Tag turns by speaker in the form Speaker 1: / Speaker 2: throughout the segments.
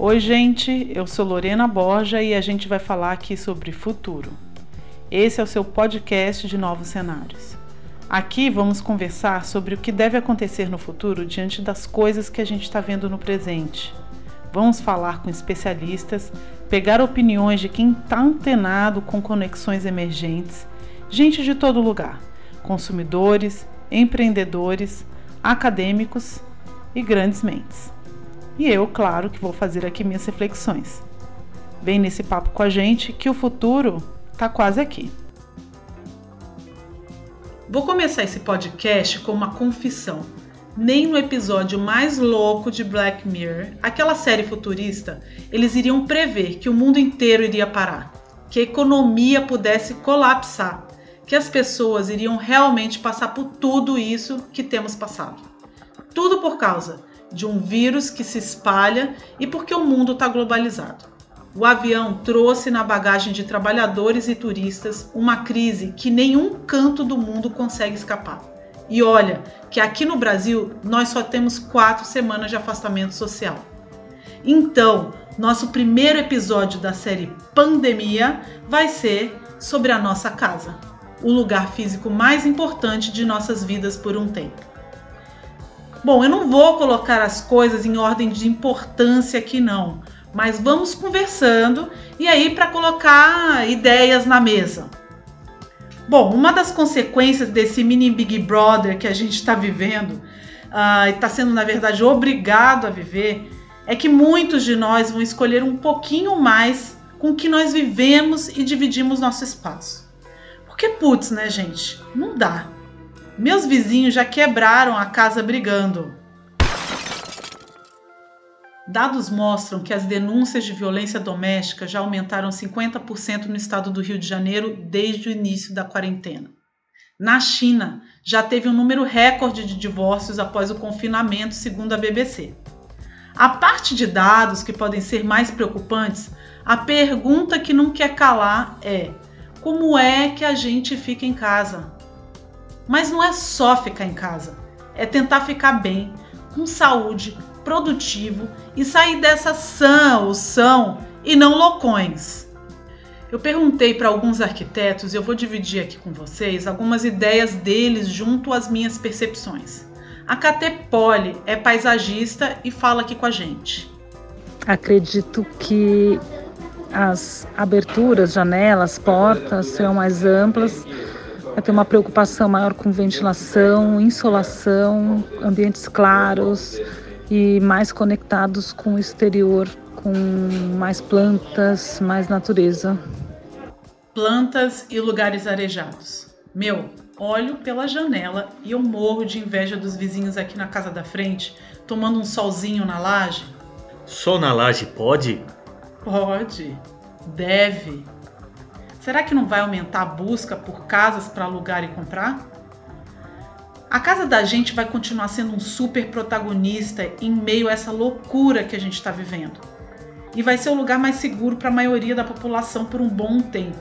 Speaker 1: Oi, gente, eu sou Lorena Borja e a gente vai falar aqui sobre futuro. Esse é o seu podcast de novos cenários. Aqui vamos conversar sobre o que deve acontecer no futuro diante das coisas que a gente está vendo no presente. Vamos falar com especialistas, pegar opiniões de quem está antenado com conexões emergentes, gente de todo lugar, consumidores, empreendedores, acadêmicos e grandes mentes. E eu, claro, que vou fazer aqui minhas reflexões. Vem nesse papo com a gente que o futuro está quase aqui. Vou começar esse podcast com uma confissão. Nem no episódio mais louco de Black Mirror, aquela série futurista, eles iriam prever que o mundo inteiro iria parar, que a economia pudesse colapsar, que as pessoas iriam realmente passar por tudo isso que temos passado. Tudo por causa de um vírus que se espalha e porque o mundo está globalizado. O avião trouxe na bagagem de trabalhadores e turistas uma crise que nenhum canto do mundo consegue escapar. E olha que aqui no Brasil nós só temos quatro semanas de afastamento social. Então, nosso primeiro episódio da série Pandemia vai ser sobre a nossa casa, o lugar físico mais importante de nossas vidas por um tempo. Bom, eu não vou colocar as coisas em ordem de importância aqui não, mas vamos conversando e aí para colocar ideias na mesa. Bom, uma das consequências desse mini Big Brother que a gente está vivendo uh, e está sendo na verdade obrigado a viver é que muitos de nós vão escolher um pouquinho mais com que nós vivemos e dividimos nosso espaço. Porque putz, né, gente? Não dá. Meus vizinhos já quebraram a casa brigando. Dados mostram que as denúncias de violência doméstica já aumentaram 50% no estado do Rio de Janeiro desde o início da quarentena. Na China, já teve um número recorde de divórcios após o confinamento, segundo a BBC. A parte de dados que podem ser mais preocupantes, a pergunta que não quer calar é: como é que a gente fica em casa? Mas não é só ficar em casa, é tentar ficar bem, com saúde, produtivo e sair dessa sã ou são e não loucões. Eu perguntei para alguns arquitetos e eu vou dividir aqui com vocês algumas ideias deles junto às minhas percepções. A Cate Poli é paisagista e fala aqui com a gente.
Speaker 2: Acredito que as aberturas, janelas, portas serão mais amplas vai ter uma preocupação maior com ventilação, insolação, ambientes claros e mais conectados com o exterior, com mais plantas, mais natureza.
Speaker 1: Plantas e lugares arejados. Meu, olho pela janela e eu morro de inveja dos vizinhos aqui na casa da frente, tomando um solzinho na laje.
Speaker 3: Sol na laje pode?
Speaker 1: Pode. Deve. Será que não vai aumentar a busca por casas para alugar e comprar? A casa da gente vai continuar sendo um super protagonista em meio a essa loucura que a gente está vivendo. E vai ser o lugar mais seguro para a maioria da população por um bom tempo.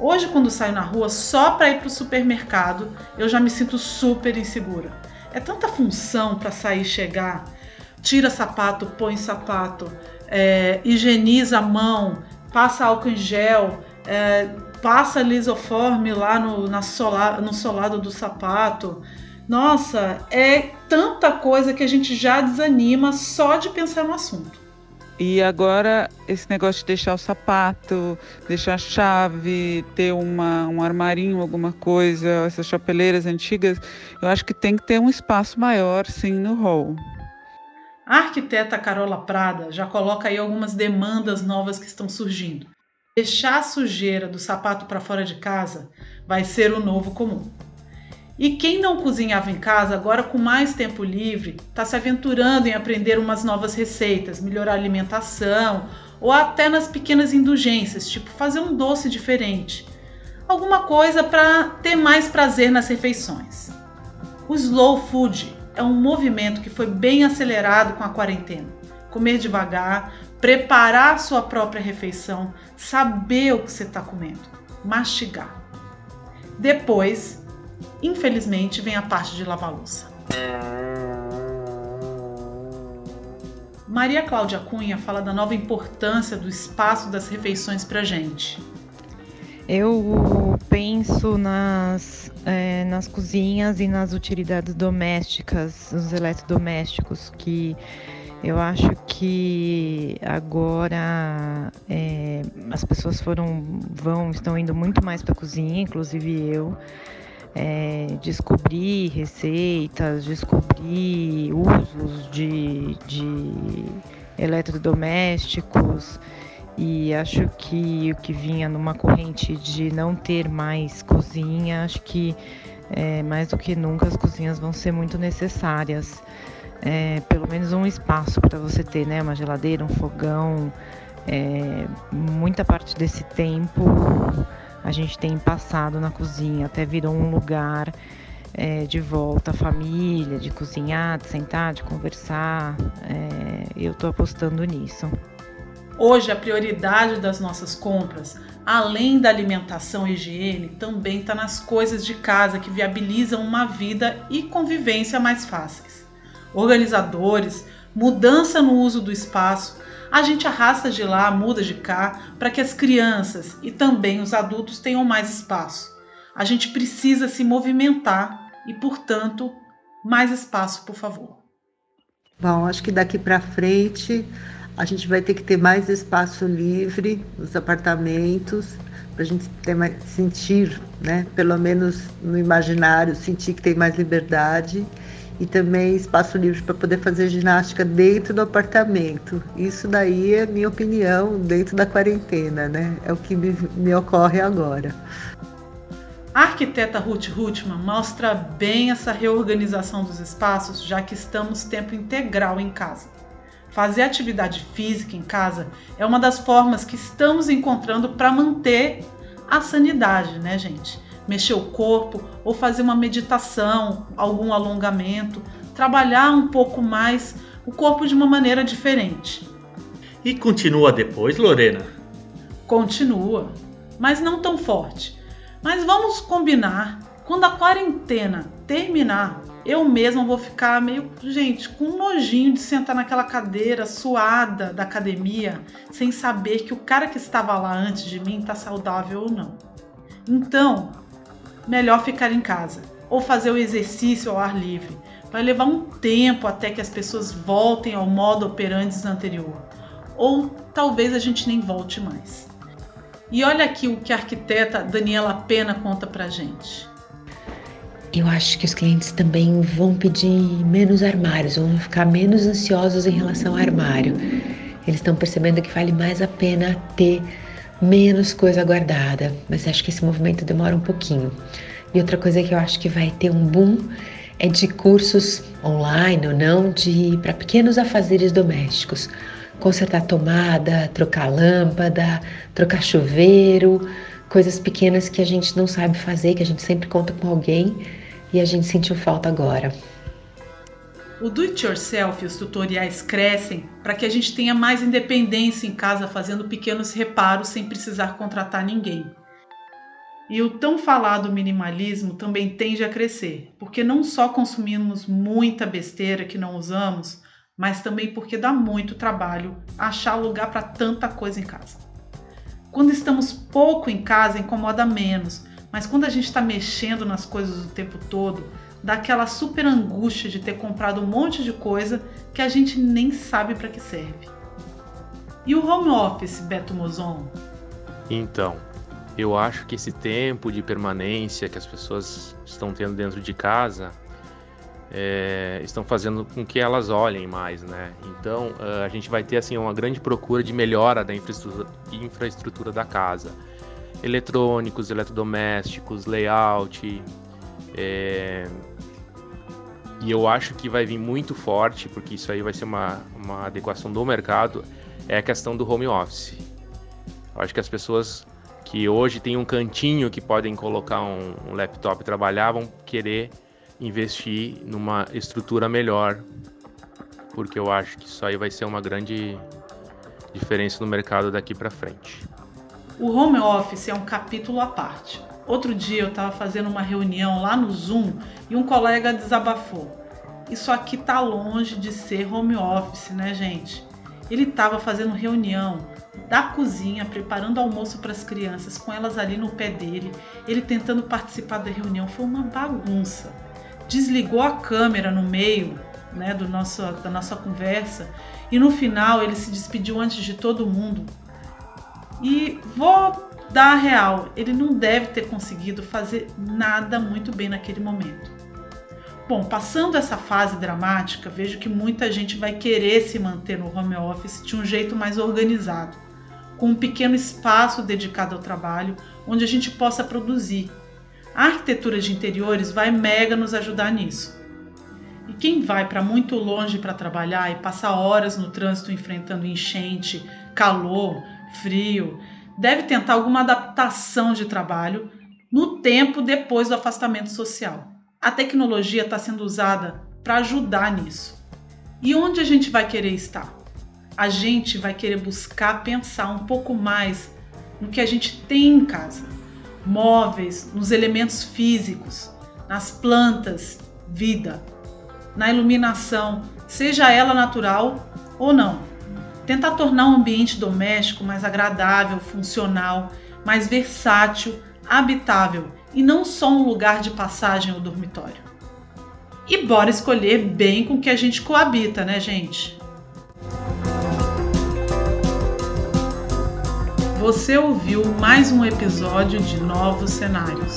Speaker 1: Hoje, quando saio na rua só para ir para o supermercado, eu já me sinto super insegura. É tanta função para sair e chegar. Tira sapato, põe sapato, é, higieniza a mão, passa álcool em gel, é, passa lisoforme lá no, na sola, no solado do sapato. Nossa, é tanta coisa que a gente já desanima só de pensar no assunto.
Speaker 4: E agora esse negócio de deixar o sapato, deixar a chave, ter uma, um armarinho, alguma coisa, essas chapeleiras antigas, eu acho que tem que ter um espaço maior, sim, no hall.
Speaker 1: A arquiteta Carola Prada já coloca aí algumas demandas novas que estão surgindo. Deixar a sujeira do sapato para fora de casa vai ser o novo comum. E quem não cozinhava em casa, agora com mais tempo livre, está se aventurando em aprender umas novas receitas, melhorar a alimentação ou até nas pequenas indulgências, tipo fazer um doce diferente. Alguma coisa para ter mais prazer nas refeições. O slow food é um movimento que foi bem acelerado com a quarentena. Comer devagar, preparar sua própria refeição, saber o que você está comendo, mastigar. Depois, infelizmente, vem a parte de lavar louça. Maria Cláudia Cunha fala da nova importância do espaço das refeições para gente.
Speaker 5: Eu penso nas, é, nas cozinhas e nas utilidades domésticas, os eletrodomésticos, que eu acho que agora é, as pessoas foram, vão, estão indo muito mais para a cozinha, inclusive eu é, descobrir receitas, descobrir usos de, de eletrodomésticos e acho que o que vinha numa corrente de não ter mais cozinha, acho que é, mais do que nunca as cozinhas vão ser muito necessárias. É, pelo menos um espaço para você ter, né? Uma geladeira, um fogão. É, muita parte desse tempo a gente tem passado na cozinha, até virou um lugar é, de volta à família, de cozinhar, de sentar, de conversar. É, eu estou apostando nisso.
Speaker 1: Hoje, a prioridade das nossas compras, além da alimentação e higiene, também está nas coisas de casa que viabilizam uma vida e convivência mais fáceis. Organizadores, mudança no uso do espaço, a gente arrasta de lá, muda de cá, para que as crianças e também os adultos tenham mais espaço. A gente precisa se movimentar e, portanto, mais espaço, por favor.
Speaker 6: Bom, acho que daqui para frente a gente vai ter que ter mais espaço livre nos apartamentos, para a gente ter mais, sentir, né, pelo menos no imaginário, sentir que tem mais liberdade e também espaço livre para poder fazer ginástica dentro do apartamento. Isso daí é minha opinião dentro da quarentena, né? É o que me, me ocorre agora.
Speaker 1: A arquiteta Ruth Rutman mostra bem essa reorganização dos espaços, já que estamos tempo integral em casa. Fazer atividade física em casa é uma das formas que estamos encontrando para manter a sanidade, né, gente? Mexer o corpo ou fazer uma meditação, algum alongamento, trabalhar um pouco mais o corpo de uma maneira diferente.
Speaker 3: E continua depois, Lorena?
Speaker 1: Continua, mas não tão forte. Mas vamos combinar, quando a quarentena terminar, eu mesma vou ficar meio, gente, com nojinho de sentar naquela cadeira suada da academia, sem saber que o cara que estava lá antes de mim está saudável ou não. Então, melhor ficar em casa ou fazer o exercício ao ar livre. Vai levar um tempo até que as pessoas voltem ao modo operandi anterior. Ou talvez a gente nem volte mais. E olha aqui o que a arquiteta Daniela Pena conta pra gente.
Speaker 7: Eu acho que os clientes também vão pedir menos armários, vão ficar menos ansiosos em relação ao armário. Eles estão percebendo que vale mais a pena ter menos coisa guardada, mas acho que esse movimento demora um pouquinho. E outra coisa que eu acho que vai ter um boom é de cursos online ou não de para pequenos afazeres domésticos, consertar tomada, trocar lâmpada, trocar chuveiro, coisas pequenas que a gente não sabe fazer, que a gente sempre conta com alguém e a gente sentiu falta agora.
Speaker 1: O do it yourself e os tutoriais crescem para que a gente tenha mais independência em casa fazendo pequenos reparos sem precisar contratar ninguém. E o tão falado minimalismo também tende a crescer, porque não só consumimos muita besteira que não usamos, mas também porque dá muito trabalho achar lugar para tanta coisa em casa. Quando estamos pouco em casa, incomoda menos, mas quando a gente está mexendo nas coisas o tempo todo, daquela super angústia de ter comprado um monte de coisa que a gente nem sabe para que serve. E o home office, Beto Mozon?
Speaker 8: Então, eu acho que esse tempo de permanência que as pessoas estão tendo dentro de casa é, estão fazendo com que elas olhem mais, né? Então uh, a gente vai ter assim uma grande procura de melhora da infraestrutura, infraestrutura da casa, eletrônicos, eletrodomésticos, layout, é... E eu acho que vai vir muito forte, porque isso aí vai ser uma, uma adequação do mercado, é a questão do home office. Eu acho que as pessoas que hoje têm um cantinho que podem colocar um, um laptop e trabalhar vão querer investir numa estrutura melhor, porque eu acho que isso aí vai ser uma grande diferença no mercado daqui para frente.
Speaker 1: O home office é um capítulo à parte. Outro dia eu estava fazendo uma reunião lá no Zoom e um colega desabafou. isso aqui tá longe de ser home office, né, gente? Ele estava fazendo reunião da cozinha, preparando almoço para as crianças, com elas ali no pé dele, ele tentando participar da reunião. Foi uma bagunça. Desligou a câmera no meio né, do nosso, da nossa conversa e no final ele se despediu antes de todo mundo. E vou dar a real, ele não deve ter conseguido fazer nada muito bem naquele momento. Bom, passando essa fase dramática, vejo que muita gente vai querer se manter no home office de um jeito mais organizado, com um pequeno espaço dedicado ao trabalho onde a gente possa produzir. A arquitetura de interiores vai mega nos ajudar nisso. E quem vai para muito longe para trabalhar e passa horas no trânsito enfrentando enchente, calor, frio, deve tentar alguma adaptação de trabalho no tempo depois do afastamento social. A tecnologia está sendo usada para ajudar nisso. E onde a gente vai querer estar? A gente vai querer buscar pensar um pouco mais no que a gente tem em casa, móveis, nos elementos físicos, nas plantas, vida, na iluminação, seja ela natural ou não. Tentar tornar o ambiente doméstico mais agradável, funcional, mais versátil, habitável e não só um lugar de passagem ou dormitório. E bora escolher bem com que a gente coabita, né, gente? Você ouviu mais um episódio de Novos Cenários.